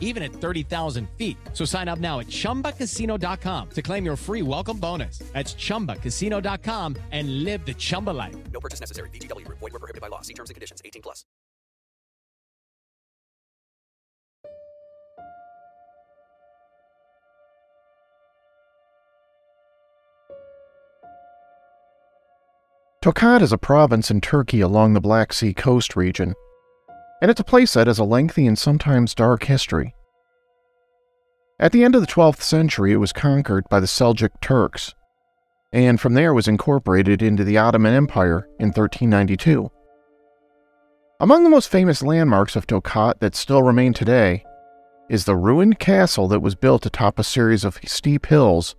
even at 30,000 feet. So sign up now at chumbacasino.com to claim your free welcome bonus. That's chumbacasino.com and live the Chumba life. No purchase necessary. VGW Group. Void were prohibited by law. See terms and conditions. 18 plus. Tokat is a province in Turkey along the Black Sea coast region, and it's a place that has a lengthy and sometimes dark history. At the end of the 12th century, it was conquered by the Seljuk Turks, and from there was incorporated into the Ottoman Empire in 1392. Among the most famous landmarks of Tokat that still remain today is the ruined castle that was built atop a series of steep hills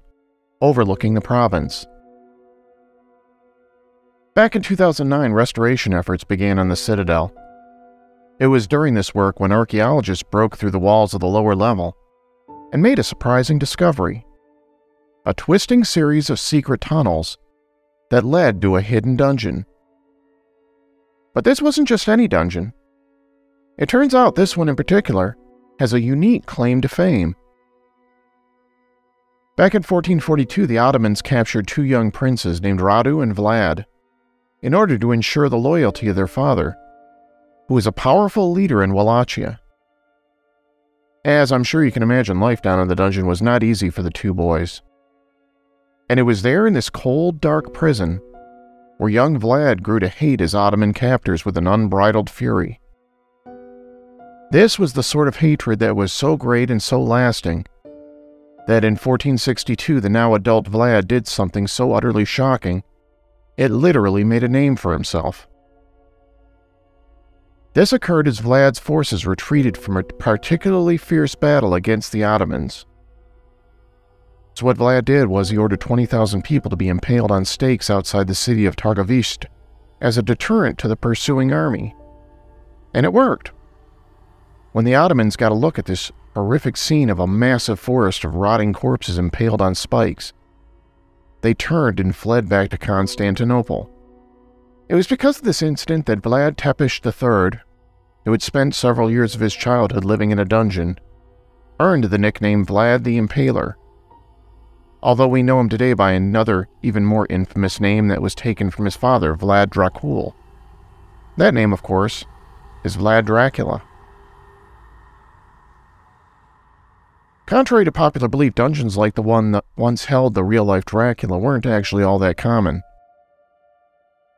overlooking the province. Back in 2009, restoration efforts began on the citadel. It was during this work when archaeologists broke through the walls of the lower level and made a surprising discovery a twisting series of secret tunnels that led to a hidden dungeon. But this wasn't just any dungeon. It turns out this one in particular has a unique claim to fame. Back in 1442, the Ottomans captured two young princes named Radu and Vlad in order to ensure the loyalty of their father, who was a powerful leader in Wallachia. As I'm sure you can imagine, life down in the dungeon was not easy for the two boys. And it was there in this cold, dark prison where young Vlad grew to hate his Ottoman captors with an unbridled fury. This was the sort of hatred that was so great and so lasting that in 1462 the now adult Vlad did something so utterly shocking it literally made a name for himself. This occurred as Vlad's forces retreated from a particularly fierce battle against the Ottomans. So, what Vlad did was he ordered 20,000 people to be impaled on stakes outside the city of Targovist as a deterrent to the pursuing army. And it worked. When the Ottomans got a look at this horrific scene of a massive forest of rotting corpses impaled on spikes, they turned and fled back to Constantinople. It was because of this incident that Vlad Tepes III, who had spent several years of his childhood living in a dungeon, earned the nickname Vlad the Impaler. Although we know him today by another, even more infamous name that was taken from his father, Vlad Dracul. That name, of course, is Vlad Dracula. Contrary to popular belief, dungeons like the one that once held the real life Dracula weren't actually all that common.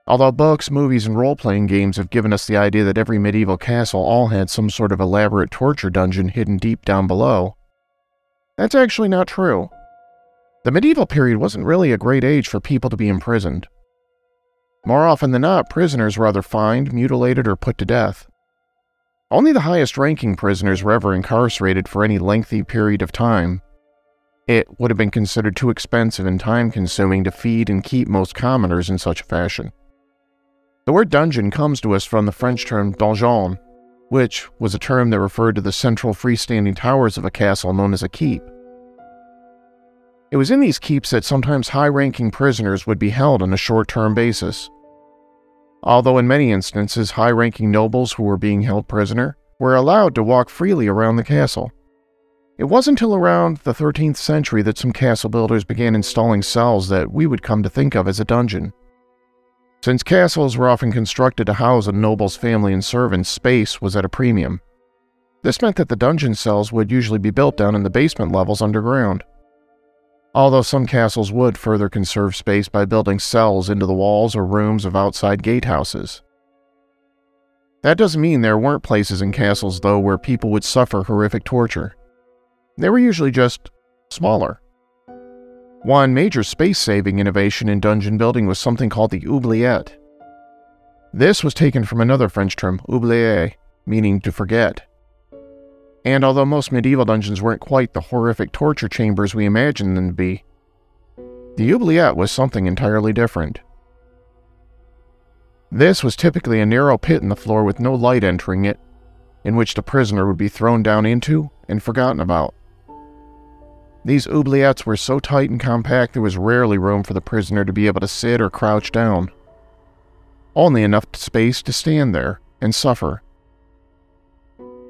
Although books, movies, and role playing games have given us the idea that every medieval castle all had some sort of elaborate torture dungeon hidden deep down below, that's actually not true. The medieval period wasn't really a great age for people to be imprisoned. More often than not, prisoners were either fined, mutilated, or put to death. Only the highest ranking prisoners were ever incarcerated for any lengthy period of time. It would have been considered too expensive and time consuming to feed and keep most commoners in such a fashion. The word dungeon comes to us from the French term donjon, which was a term that referred to the central freestanding towers of a castle known as a keep. It was in these keeps that sometimes high ranking prisoners would be held on a short term basis although in many instances high ranking nobles who were being held prisoner were allowed to walk freely around the castle. It wasn't until around the 13th century that some castle builders began installing cells that we would come to think of as a dungeon. Since castles were often constructed to house a noble's family and servants, space was at a premium. This meant that the dungeon cells would usually be built down in the basement levels underground although some castles would further conserve space by building cells into the walls or rooms of outside gatehouses. That doesn't mean there weren't places in castles, though, where people would suffer horrific torture. They were usually just smaller. One major space saving innovation in dungeon building was something called the oubliette. This was taken from another French term, oublier, meaning to forget. And although most medieval dungeons weren't quite the horrific torture chambers we imagined them to be, the oubliette was something entirely different. This was typically a narrow pit in the floor with no light entering it, in which the prisoner would be thrown down into and forgotten about. These oubliettes were so tight and compact there was rarely room for the prisoner to be able to sit or crouch down. Only enough space to stand there and suffer.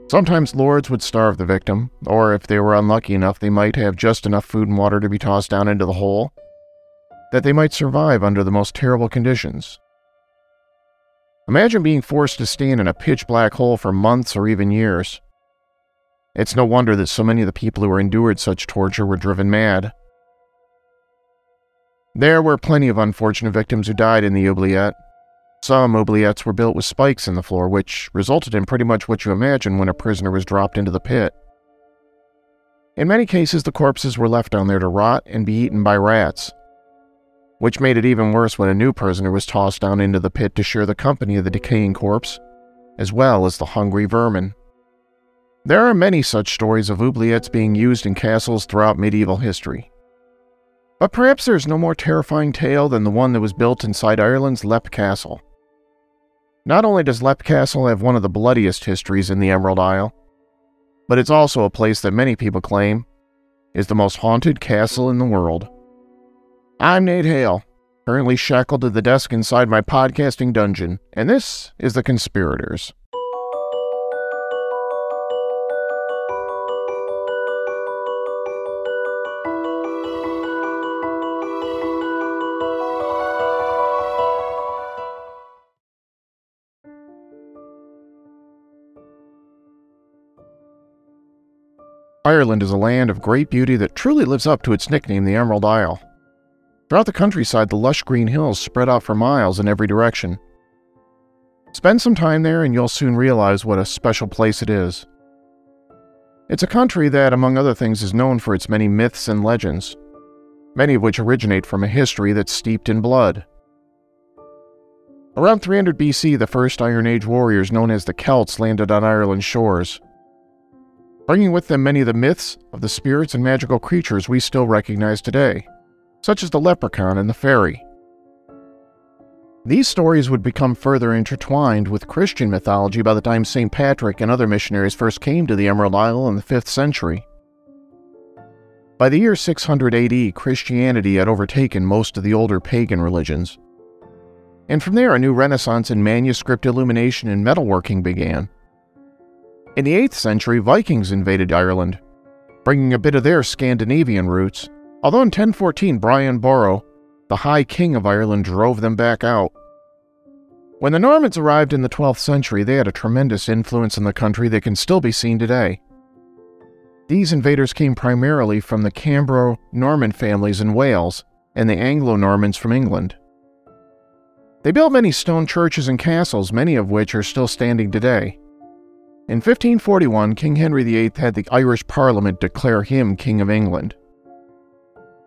Sometimes lords would starve the victim, or if they were unlucky enough, they might have just enough food and water to be tossed down into the hole, that they might survive under the most terrible conditions. Imagine being forced to stand in a pitch black hole for months or even years. It's no wonder that so many of the people who endured such torture were driven mad. There were plenty of unfortunate victims who died in the oubliette. Some oubliettes were built with spikes in the floor, which resulted in pretty much what you imagine when a prisoner was dropped into the pit. In many cases, the corpses were left down there to rot and be eaten by rats, which made it even worse when a new prisoner was tossed down into the pit to share the company of the decaying corpse, as well as the hungry vermin. There are many such stories of oubliettes being used in castles throughout medieval history. But perhaps there is no more terrifying tale than the one that was built inside Ireland's Leap Castle. Not only does Leap Castle have one of the bloodiest histories in the Emerald Isle, but it's also a place that many people claim is the most haunted castle in the world. I'm Nate Hale, currently shackled to the desk inside my podcasting dungeon, and this is The Conspirators. Ireland is a land of great beauty that truly lives up to its nickname, the Emerald Isle. Throughout the countryside, the lush green hills spread out for miles in every direction. Spend some time there and you'll soon realize what a special place it is. It's a country that, among other things, is known for its many myths and legends, many of which originate from a history that's steeped in blood. Around 300 BC, the first Iron Age warriors known as the Celts landed on Ireland's shores bringing with them many of the myths of the spirits and magical creatures we still recognize today, such as the leprechaun and the fairy. These stories would become further intertwined with Christian mythology by the time St. Patrick and other missionaries first came to the Emerald Isle in the 5th century. By the year 600 AD, Christianity had overtaken most of the older pagan religions. And from there, a new renaissance in manuscript illumination and metalworking began. In the 8th century, Vikings invaded Ireland, bringing a bit of their Scandinavian roots, although in 1014 Brian Boru, the High King of Ireland, drove them back out. When the Normans arrived in the 12th century, they had a tremendous influence in the country that can still be seen today. These invaders came primarily from the Cambro Norman families in Wales and the Anglo Normans from England. They built many stone churches and castles, many of which are still standing today. In 1541, King Henry VIII had the Irish Parliament declare him King of England.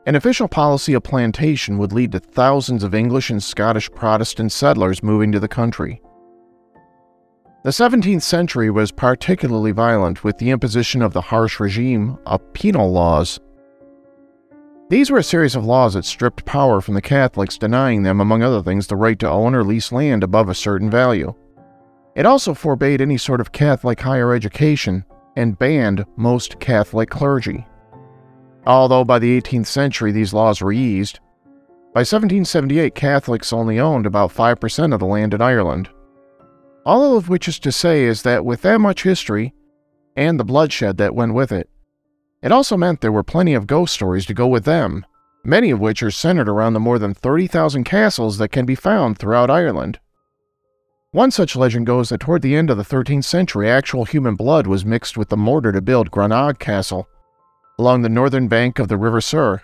An official policy of plantation would lead to thousands of English and Scottish Protestant settlers moving to the country. The 17th century was particularly violent with the imposition of the harsh regime of penal laws. These were a series of laws that stripped power from the Catholics, denying them, among other things, the right to own or lease land above a certain value. It also forbade any sort of Catholic higher education and banned most Catholic clergy. Although by the 18th century these laws were eased, by 1778 Catholics only owned about 5% of the land in Ireland. All of which is to say is that with that much history, and the bloodshed that went with it, it also meant there were plenty of ghost stories to go with them, many of which are centered around the more than 30,000 castles that can be found throughout Ireland. One such legend goes that toward the end of the 13th century, actual human blood was mixed with the mortar to build Grenague Castle along the northern bank of the River Suir.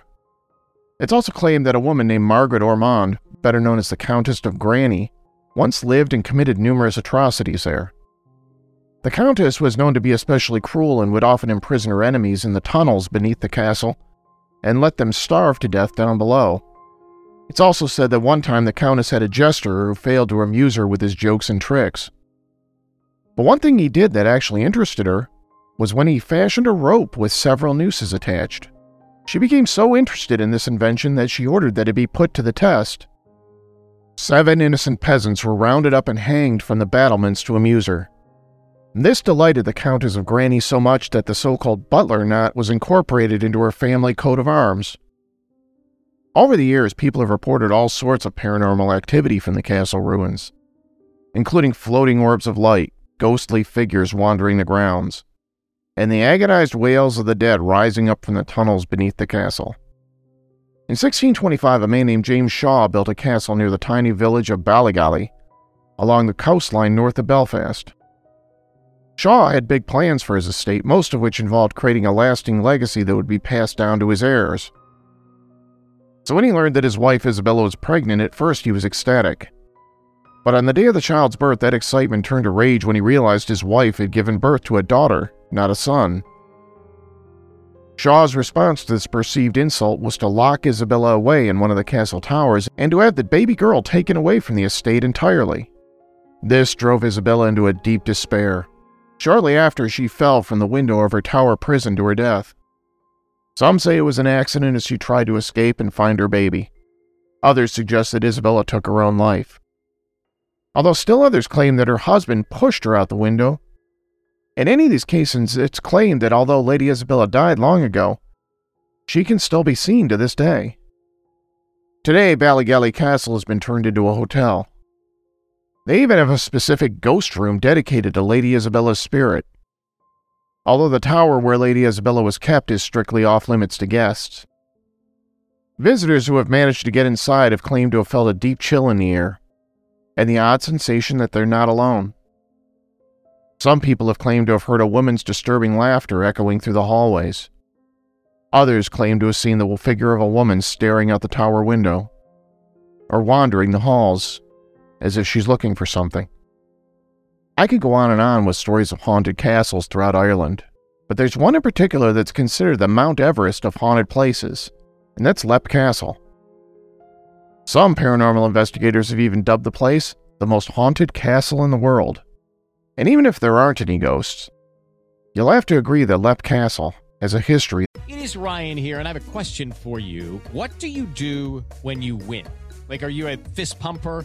It's also claimed that a woman named Margaret Ormond, better known as the Countess of Granny, once lived and committed numerous atrocities there. The Countess was known to be especially cruel and would often imprison her enemies in the tunnels beneath the castle and let them starve to death down below. It's also said that one time the Countess had a jester who failed to amuse her with his jokes and tricks. But one thing he did that actually interested her was when he fashioned a rope with several nooses attached. She became so interested in this invention that she ordered that it be put to the test. Seven innocent peasants were rounded up and hanged from the battlements to amuse her. This delighted the Countess of Granny so much that the so called butler knot was incorporated into her family coat of arms. Over the years, people have reported all sorts of paranormal activity from the castle ruins, including floating orbs of light, ghostly figures wandering the grounds, and the agonized wails of the dead rising up from the tunnels beneath the castle. In 1625, a man named James Shaw built a castle near the tiny village of Ballygally, along the coastline north of Belfast. Shaw had big plans for his estate, most of which involved creating a lasting legacy that would be passed down to his heirs. So when he learned that his wife Isabella was pregnant, at first he was ecstatic. But on the day of the child's birth, that excitement turned to rage when he realized his wife had given birth to a daughter, not a son. Shaw's response to this perceived insult was to lock Isabella away in one of the castle towers and to have the baby girl taken away from the estate entirely. This drove Isabella into a deep despair. Shortly after, she fell from the window of her tower prison to her death. Some say it was an accident as she tried to escape and find her baby. Others suggest that Isabella took her own life. Although still others claim that her husband pushed her out the window. In any of these cases, it's claimed that although Lady Isabella died long ago, she can still be seen to this day. Today, Ballygally Castle has been turned into a hotel. They even have a specific ghost room dedicated to Lady Isabella's spirit. Although the tower where Lady Isabella was kept is strictly off limits to guests. Visitors who have managed to get inside have claimed to have felt a deep chill in the air, and the odd sensation that they're not alone. Some people have claimed to have heard a woman's disturbing laughter echoing through the hallways. Others claim to have seen the figure of a woman staring out the tower window, or wandering the halls as if she's looking for something. I could go on and on with stories of haunted castles throughout Ireland, but there's one in particular that's considered the Mount Everest of haunted places, and that's Leap Castle. Some paranormal investigators have even dubbed the place the most haunted castle in the world. And even if there aren't any ghosts, you'll have to agree that Leap Castle has a history. It is Ryan here, and I have a question for you. What do you do when you win? Like, are you a fist pumper?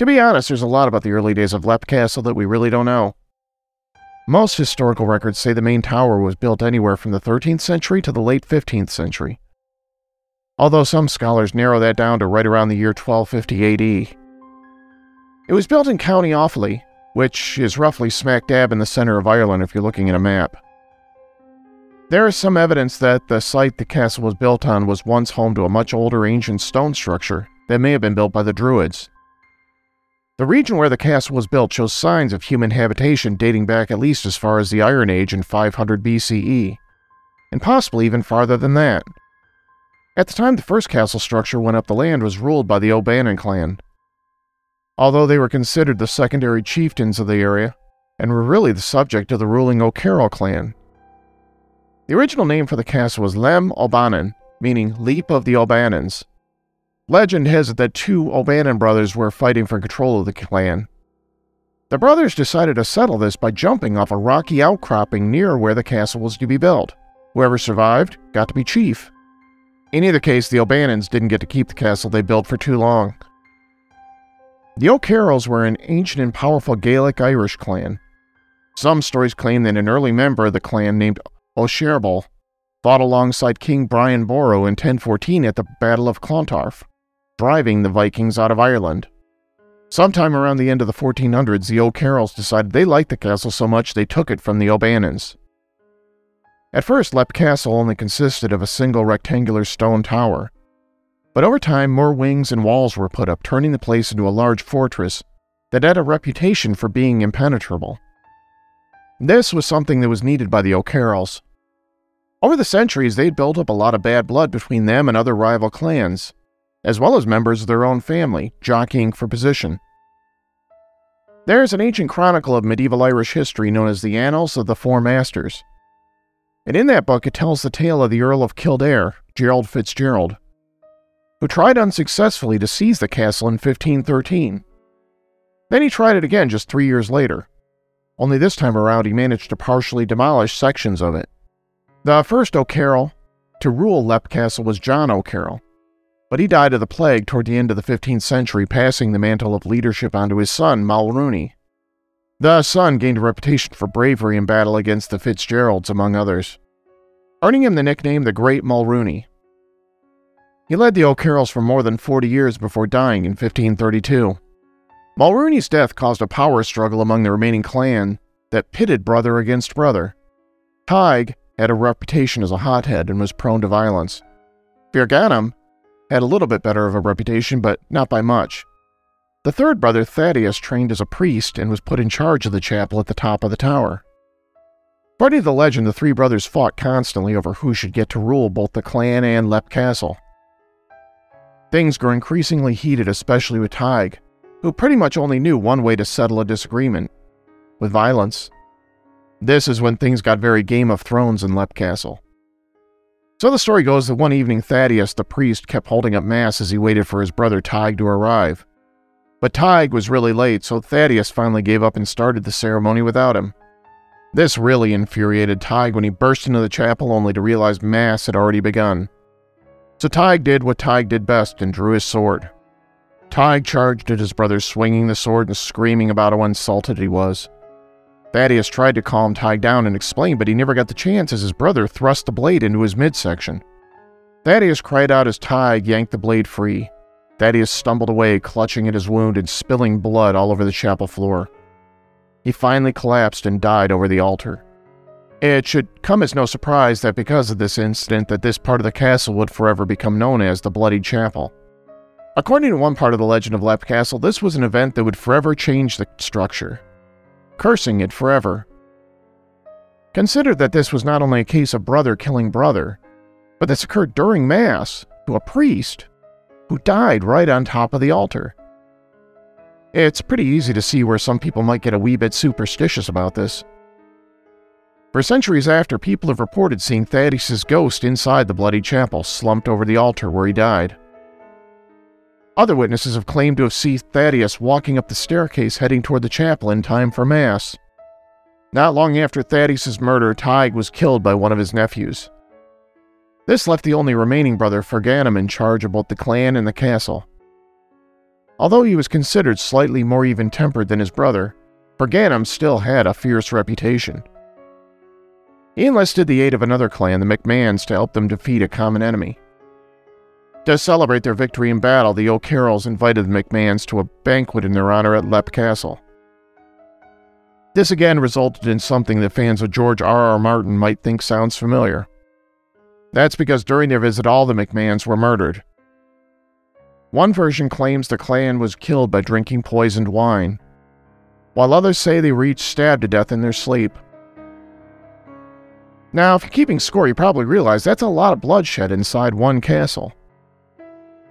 To be honest, there's a lot about the early days of Leap Castle that we really don't know. Most historical records say the main tower was built anywhere from the 13th century to the late 15th century, although some scholars narrow that down to right around the year 1250 AD. It was built in County Offaly, which is roughly smack dab in the center of Ireland if you're looking at a map. There is some evidence that the site the castle was built on was once home to a much older ancient stone structure that may have been built by the Druids. The region where the castle was built shows signs of human habitation dating back at least as far as the Iron Age in 500 BCE, and possibly even farther than that. At the time the first castle structure went up the land was ruled by the O'Bannon clan. Although they were considered the secondary chieftains of the area, and were really the subject of the ruling O'Carroll clan. The original name for the castle was Lem O'Bannon, meaning Leap of the O'Bannons, Legend has it that two O'Bannon brothers were fighting for control of the clan. The brothers decided to settle this by jumping off a rocky outcropping near where the castle was to be built. Whoever survived got to be chief. In either case, the O'Bannons didn't get to keep the castle they built for too long. The O'Carrolls were an ancient and powerful Gaelic Irish clan. Some stories claim that an early member of the clan named O'Sherbal fought alongside King Brian Boru in 1014 at the Battle of Clontarf driving the Vikings out of Ireland. Sometime around the end of the 1400s, the O'Carrolls decided they liked the castle so much they took it from the O'Bannons. At first, Leap Castle only consisted of a single rectangular stone tower, but over time, more wings and walls were put up, turning the place into a large fortress that had a reputation for being impenetrable. This was something that was needed by the O'Carrolls. Over the centuries, they'd built up a lot of bad blood between them and other rival clans, as well as members of their own family, jockeying for position. There is an ancient chronicle of medieval Irish history known as the Annals of the Four Masters. And in that book, it tells the tale of the Earl of Kildare, Gerald Fitzgerald, who tried unsuccessfully to seize the castle in 1513. Then he tried it again just three years later. Only this time around, he managed to partially demolish sections of it. The first O'Carroll to rule Leap Castle was John O'Carroll, but he died of the plague toward the end of the 15th century, passing the mantle of leadership onto his son, Mulrooney. The son gained a reputation for bravery in battle against the Fitzgeralds, among others, earning him the nickname the Great Mulrooney. He led the O'Carrolls for more than 40 years before dying in 1532. Mulrooney's death caused a power struggle among the remaining clan that pitted brother against brother. Tig had a reputation as a hothead and was prone to violence. Feargannim had a little bit better of a reputation, but not by much. The third brother, Thaddeus, trained as a priest and was put in charge of the chapel at the top of the tower. According to the legend, the three brothers fought constantly over who should get to rule both the clan and Leap Castle. Things grew increasingly heated, especially with Tig, who pretty much only knew one way to settle a disagreement with violence. This is when things got very Game of Thrones in Leap Castle. So the story goes that one evening Thaddeus, the priest, kept holding up Mass as he waited for his brother Tig to arrive. But Tig was really late, so Thaddeus finally gave up and started the ceremony without him. This really infuriated Tig when he burst into the chapel only to realize Mass had already begun. So Tig did what Tig did best and drew his sword. Tig charged at his brother, swinging the sword and screaming about how insulted he was. Thaddeus tried to calm Tig down and explain, but he never got the chance as his brother thrust the blade into his midsection. Thaddeus cried out as Tig yanked the blade free. Thaddeus stumbled away, clutching at his wound and spilling blood all over the chapel floor. He finally collapsed and died over the altar. It should come as no surprise that because of this incident that this part of the castle would forever become known as the Bloody Chapel. According to one part of the legend of Leap Castle, this was an event that would forever change the structure, cursing it forever. Consider that this was not only a case of brother killing brother, but this occurred during Mass to a priest who died right on top of the altar. It's pretty easy to see where some people might get a wee bit superstitious about this. For centuries after, people have reported seeing Thaddeus' ghost inside the bloody chapel, slumped over the altar where he died. Other witnesses have claimed to have seen Thaddeus walking up the staircase heading toward the chapel in time for Mass. Not long after Thaddeus' murder, Tig was killed by one of his nephews. This left the only remaining brother, Feargannim, in charge of both the clan and the castle. Although he was considered slightly more even tempered than his brother, Feargannim still had a fierce reputation. He enlisted the aid of another clan, the McMahons, to help them defeat a common enemy. To celebrate their victory in battle, the O'Carrolls invited the McMahons to a banquet in their honor at Leap Castle. This again resulted in something that fans of George R. R. Martin might think sounds familiar. That's because during their visit, all the McMahons were murdered. One version claims the clan was killed by drinking poisoned wine, while others say they were each stabbed to death in their sleep. Now, if you're keeping score, you probably realize that's a lot of bloodshed inside one castle.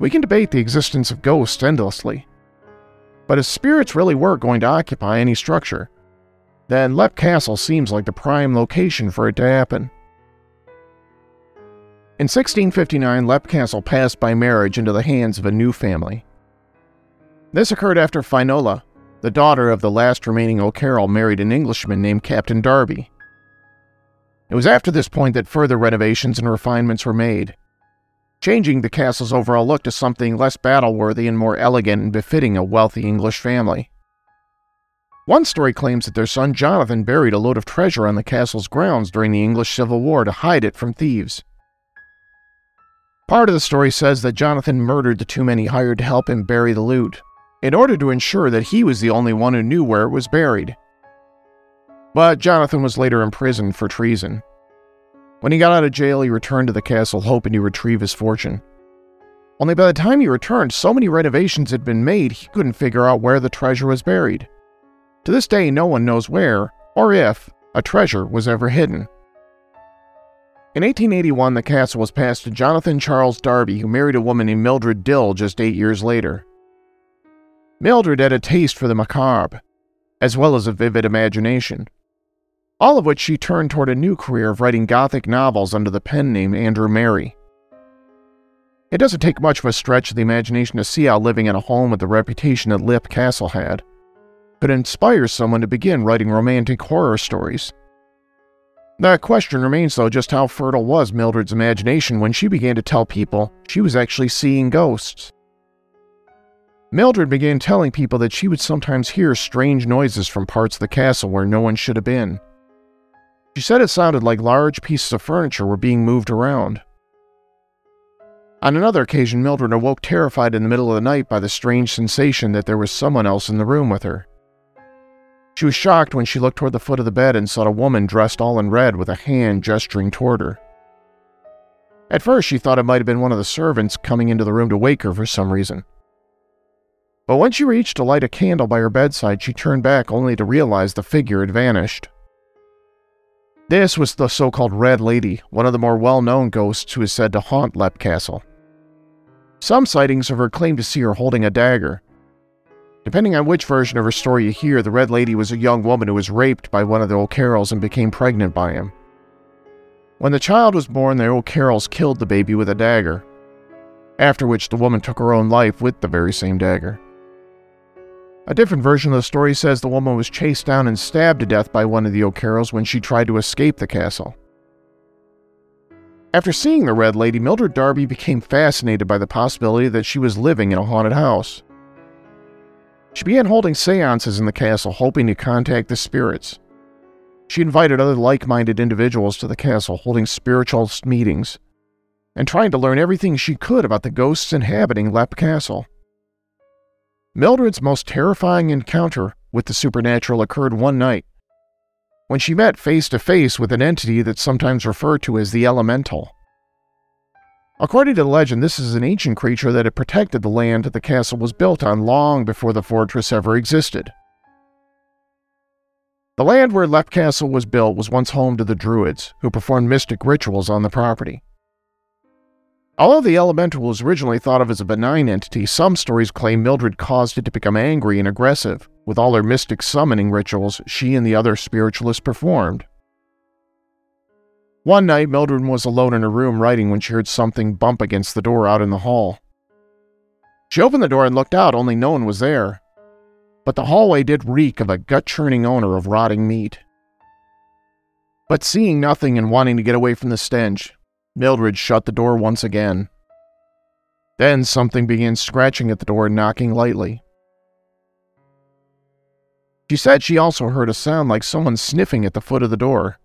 We can debate the existence of ghosts endlessly. But if spirits really were going to occupy any structure, then Leap Castle seems like the prime location for it to happen. In 1659, Leap Castle passed by marriage into the hands of a new family. This occurred after Finola, the daughter of the last remaining O'Carroll, married an Englishman named Captain Darby. It was after this point that further renovations and refinements were made, changing the castle's overall look to something less battle worthy and more elegant and befitting a wealthy English family. One story claims that their son Jonathan buried a load of treasure on the castle's grounds during the English Civil War to hide it from thieves. Part of the story says that Jonathan murdered the two men he hired to help him bury the loot, in order to ensure that he was the only one who knew where it was buried. But Jonathan was later imprisoned for treason. When he got out of jail, he returned to the castle hoping to retrieve his fortune. Only by the time he returned, so many renovations had been made he couldn't figure out where the treasure was buried. To this day, no one knows where, or if, a treasure was ever hidden. In 1881, the castle was passed to Jonathan Charles Darby, who married a woman named Mildred Dill just eight years later. Mildred had a taste for the macabre, as well as a vivid imagination, all of which she turned toward a new career of writing Gothic novels under the pen name Andrew Merry. It doesn't take much of a stretch of the imagination to see how living in a home with the reputation that Leap Castle had could inspire someone to begin writing romantic horror stories. The question remains, though, just how fertile was Mildred's imagination when she began to tell people she was actually seeing ghosts. Mildred began telling people that she would sometimes hear strange noises from parts of the castle where no one should have been. She said it sounded like large pieces of furniture were being moved around. On another occasion, Mildred awoke terrified in the middle of the night by the strange sensation that there was someone else in the room with her. She was shocked when she looked toward the foot of the bed and saw a woman dressed all in red with a hand gesturing toward her. At first, she thought it might have been one of the servants coming into the room to wake her for some reason. But when she reached to light a candle by her bedside, she turned back only to realize the figure had vanished. This was the so called Red Lady, one of the more well known ghosts who is said to haunt Leap Castle. Some sightings of her claim to see her holding a dagger, Depending on which version of her story you hear, the Red Lady was a young woman who was raped by one of the O'Carrolls and became pregnant by him. When the child was born, the O'Carrolls killed the baby with a dagger, after which the woman took her own life with the very same dagger. A different version of the story says the woman was chased down and stabbed to death by one of the O'Carrolls when she tried to escape the castle. After seeing the Red Lady, Mildred Darby became fascinated by the possibility that she was living in a haunted house. She began holding seances in the castle, hoping to contact the spirits. She invited other like minded individuals to the castle, holding spiritualist meetings, and trying to learn everything she could about the ghosts inhabiting Leap Castle. Mildred's most terrifying encounter with the supernatural occurred one night, when she met face to face with an entity that's sometimes referred to as the Elemental. According to legend, this is an ancient creature that had protected the land the castle was built on long before the fortress ever existed. The land where Leap Castle was built was once home to the Druids, who performed mystic rituals on the property. Although the elemental was originally thought of as a benign entity, some stories claim Mildred caused it to become angry and aggressive with all her mystic summoning rituals she and the other spiritualists performed. One night, Mildred was alone in her room writing when she heard something bump against the door out in the hall. She opened the door and looked out, only no one was there. But the hallway did reek of a gut churning odor of rotting meat. But seeing nothing and wanting to get away from the stench, Mildred shut the door once again. Then something began scratching at the door and knocking lightly. She said she also heard a sound like someone sniffing at the foot of the door.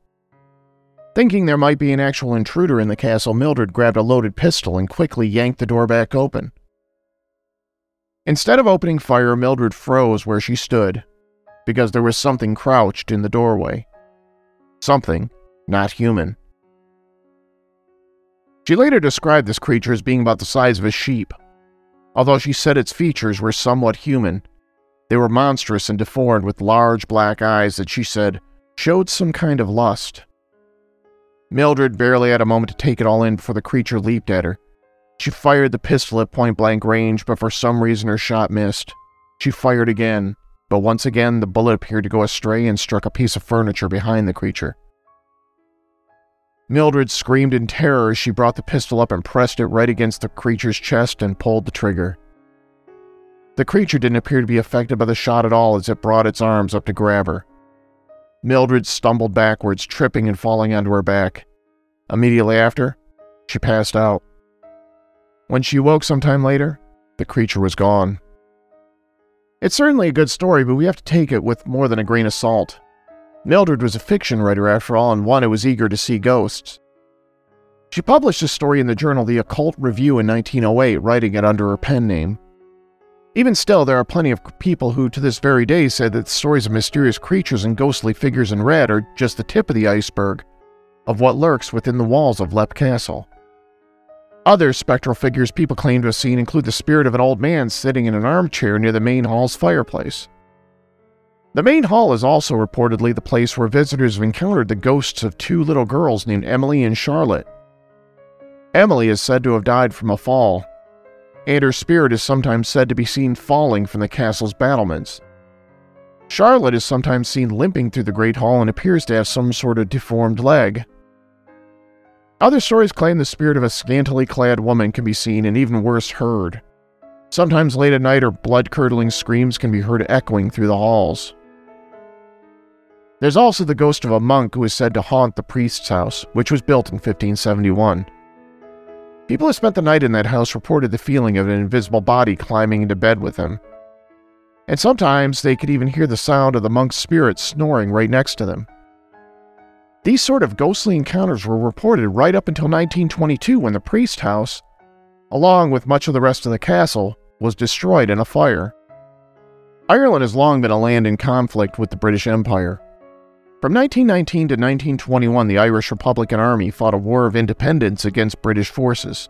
Thinking there might be an actual intruder in the castle, Mildred grabbed a loaded pistol and quickly yanked the door back open. Instead of opening fire, Mildred froze where she stood, because there was something crouched in the doorway. Something not human. She later described this creature as being about the size of a sheep. Although she said its features were somewhat human, they were monstrous and deformed with large black eyes that she said showed some kind of lust. Mildred barely had a moment to take it all in before the creature leaped at her. She fired the pistol at point blank range, but for some reason her shot missed. She fired again, but once again the bullet appeared to go astray and struck a piece of furniture behind the creature. Mildred screamed in terror as she brought the pistol up and pressed it right against the creature's chest and pulled the trigger. The creature didn't appear to be affected by the shot at all as it brought its arms up to grab her. Mildred stumbled backwards, tripping and falling onto her back. Immediately after, she passed out. When she woke sometime later, the creature was gone. It's certainly a good story, but we have to take it with more than a grain of salt. Mildred was a fiction writer after all, and one who was eager to see ghosts. She published a story in the journal The Occult Review in 1908, writing it under her pen name. Even still, there are plenty of people who, to this very day, say that stories of mysterious creatures and ghostly figures in red are just the tip of the iceberg of what lurks within the walls of Leap Castle. Other spectral figures people claim to have seen include the spirit of an old man sitting in an armchair near the main hall's fireplace. The main hall is also reportedly the place where visitors have encountered the ghosts of two little girls named Emily and Charlotte. Emily is said to have died from a fall, and her spirit is sometimes said to be seen falling from the castle's battlements. Charlotte is sometimes seen limping through the Great Hall and appears to have some sort of deformed leg. Other stories claim the spirit of a scantily clad woman can be seen and even worse heard. Sometimes late at night, her blood curdling screams can be heard echoing through the halls. There's also the ghost of a monk who is said to haunt the priest's house, which was built in 1571. People who spent the night in that house reported the feeling of an invisible body climbing into bed with them. And sometimes they could even hear the sound of the monk's spirit snoring right next to them. These sort of ghostly encounters were reported right up until 1922 when the priest house, along with much of the rest of the castle, was destroyed in a fire. Ireland has long been a land in conflict with the British Empire. From 1919 to 1921, the Irish Republican Army fought a war of independence against British forces.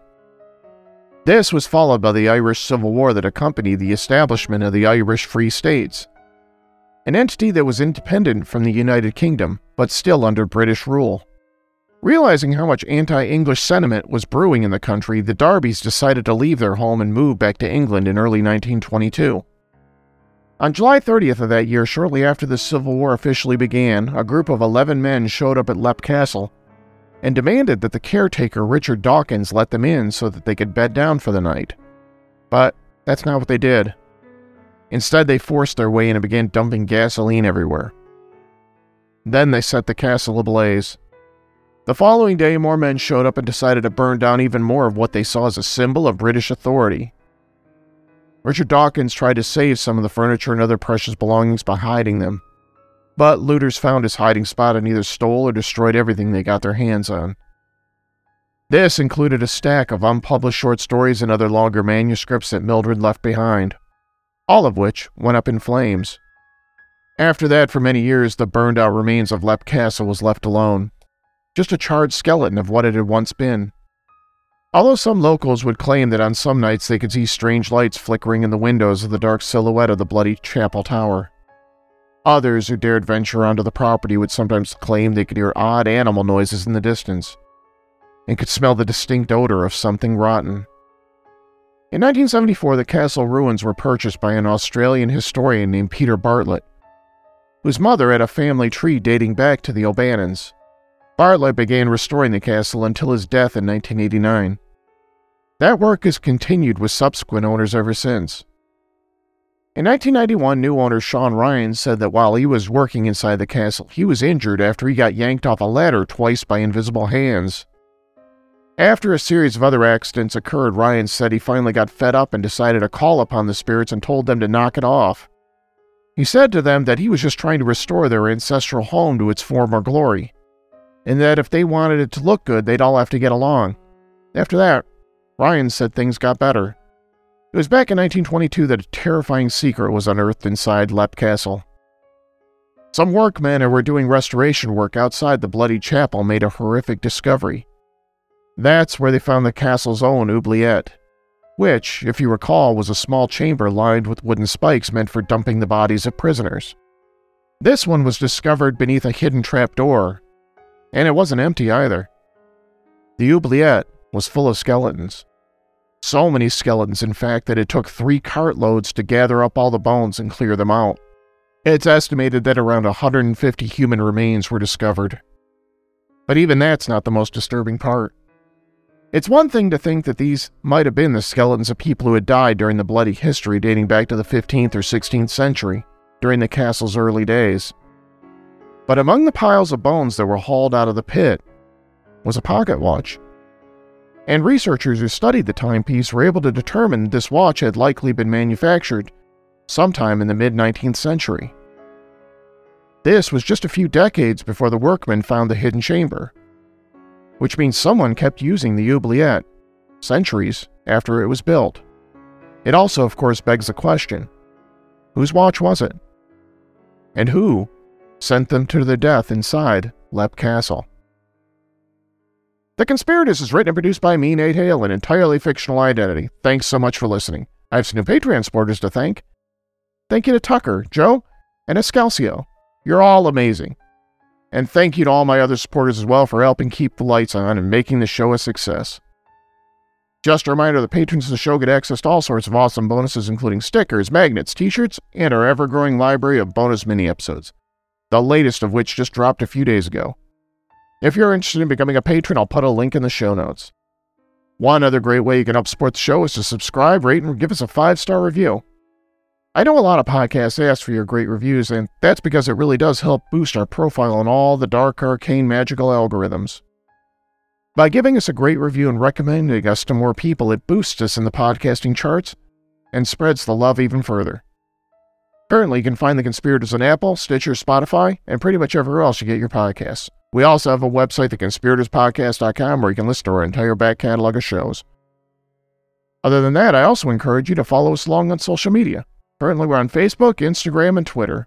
This was followed by the Irish Civil War that accompanied the establishment of the Irish Free States, an entity that was independent from the United Kingdom, but still under British rule. Realizing how much anti English sentiment was brewing in the country, the Darbys decided to leave their home and move back to England in early 1922. On July 30th of that year, shortly after the Civil War officially began, a group of 11 men showed up at Leap Castle and demanded that the caretaker, Richard Dawkins, let them in so that they could bed down for the night. But that's not what they did. Instead, they forced their way in and began dumping gasoline everywhere. Then they set the castle ablaze. The following day, more men showed up and decided to burn down even more of what they saw as a symbol of British authority. Richard Dawkins tried to save some of the furniture and other precious belongings by hiding them, but looters found his hiding spot and either stole or destroyed everything they got their hands on. This included a stack of unpublished short stories and other longer manuscripts that Mildred left behind all of which went up in flames. After that, for many years, the burned out remains of Leap Castle was left alone, just a charred skeleton of what it had once been. Although some locals would claim that on some nights they could see strange lights flickering in the windows of the dark silhouette of the bloody chapel tower. Others who dared venture onto the property would sometimes claim they could hear odd animal noises in the distance and could smell the distinct odor of something rotten. In 1974, the castle ruins were purchased by an Australian historian named Peter Bartlett, whose mother had a family tree dating back to the O'Bannons. Bartlett began restoring the castle until his death in 1989. That work has continued with subsequent owners ever since. In 1991, new owner Sean Ryan said that while he was working inside the castle, he was injured after he got yanked off a ladder twice by invisible hands. After a series of other accidents occurred, Ryan said he finally got fed up and decided to call upon the spirits and told them to knock it off. He said to them that he was just trying to restore their ancestral home to its former glory, and that if they wanted it to look good, they'd all have to get along. After that, Ryan said things got better. It was back in 1922 that a terrifying secret was unearthed inside Leap Castle. Some workmen who were doing restoration work outside the bloody chapel made a horrific discovery. That's where they found the castle's own oubliette, which, if you recall, was a small chamber lined with wooden spikes meant for dumping the bodies of prisoners. This one was discovered beneath a hidden trapdoor, and it wasn't empty either. The oubliette was full of skeletons. So many skeletons, in fact, that it took three cartloads to gather up all the bones and clear them out. It's estimated that around 150 human remains were discovered. But even that's not the most disturbing part. It's one thing to think that these might have been the skeletons of people who had died during the bloody history dating back to the 15th or 16th century, during the castle's early days. But among the piles of bones that were hauled out of the pit was a pocket watch. And researchers who studied the timepiece were able to determine this watch had likely been manufactured sometime in the mid 19th century. This was just a few decades before the workmen found the hidden chamber which means someone kept using the oubliette centuries after it was built. It also, of course, begs the question whose watch was it? And who sent them to their death inside Leap Castle? The Conspirators is written and produced by me, Nate Hale, an entirely fictional identity. Thanks so much for listening. I have some new Patreon supporters to thank. Thank you to Tucker, Joe, and Escalcio. You're all amazing. And thank you to all my other supporters as well for helping keep the lights on and making the show a success. Just a reminder the patrons of the show get access to all sorts of awesome bonuses, including stickers, magnets, t shirts, and our ever growing library of bonus mini episodes, the latest of which just dropped a few days ago. If you're interested in becoming a patron, I'll put a link in the show notes. One other great way you can help support the show is to subscribe, rate, and give us a five star review. I know a lot of podcasts ask for your great reviews, and that's because it really does help boost our profile in all the dark, arcane, magical algorithms. By giving us a great review and recommending us to more people, it boosts us in the podcasting charts and spreads the love even further. Currently, you can find The Conspirators on Apple, Stitcher, Spotify, and pretty much everywhere else you get your podcasts. We also have a website, theconspiratorspodcast.com, where you can listen to our entire back catalog of shows. Other than that, I also encourage you to follow us along on social media. Currently, we're on Facebook, Instagram, and Twitter.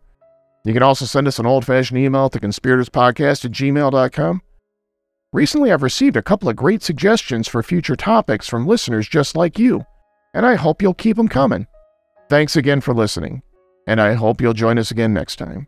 You can also send us an old fashioned email at theconspiratorspodcast at gmail.com. Recently, I've received a couple of great suggestions for future topics from listeners just like you, and I hope you'll keep them coming. Thanks again for listening, and I hope you'll join us again next time.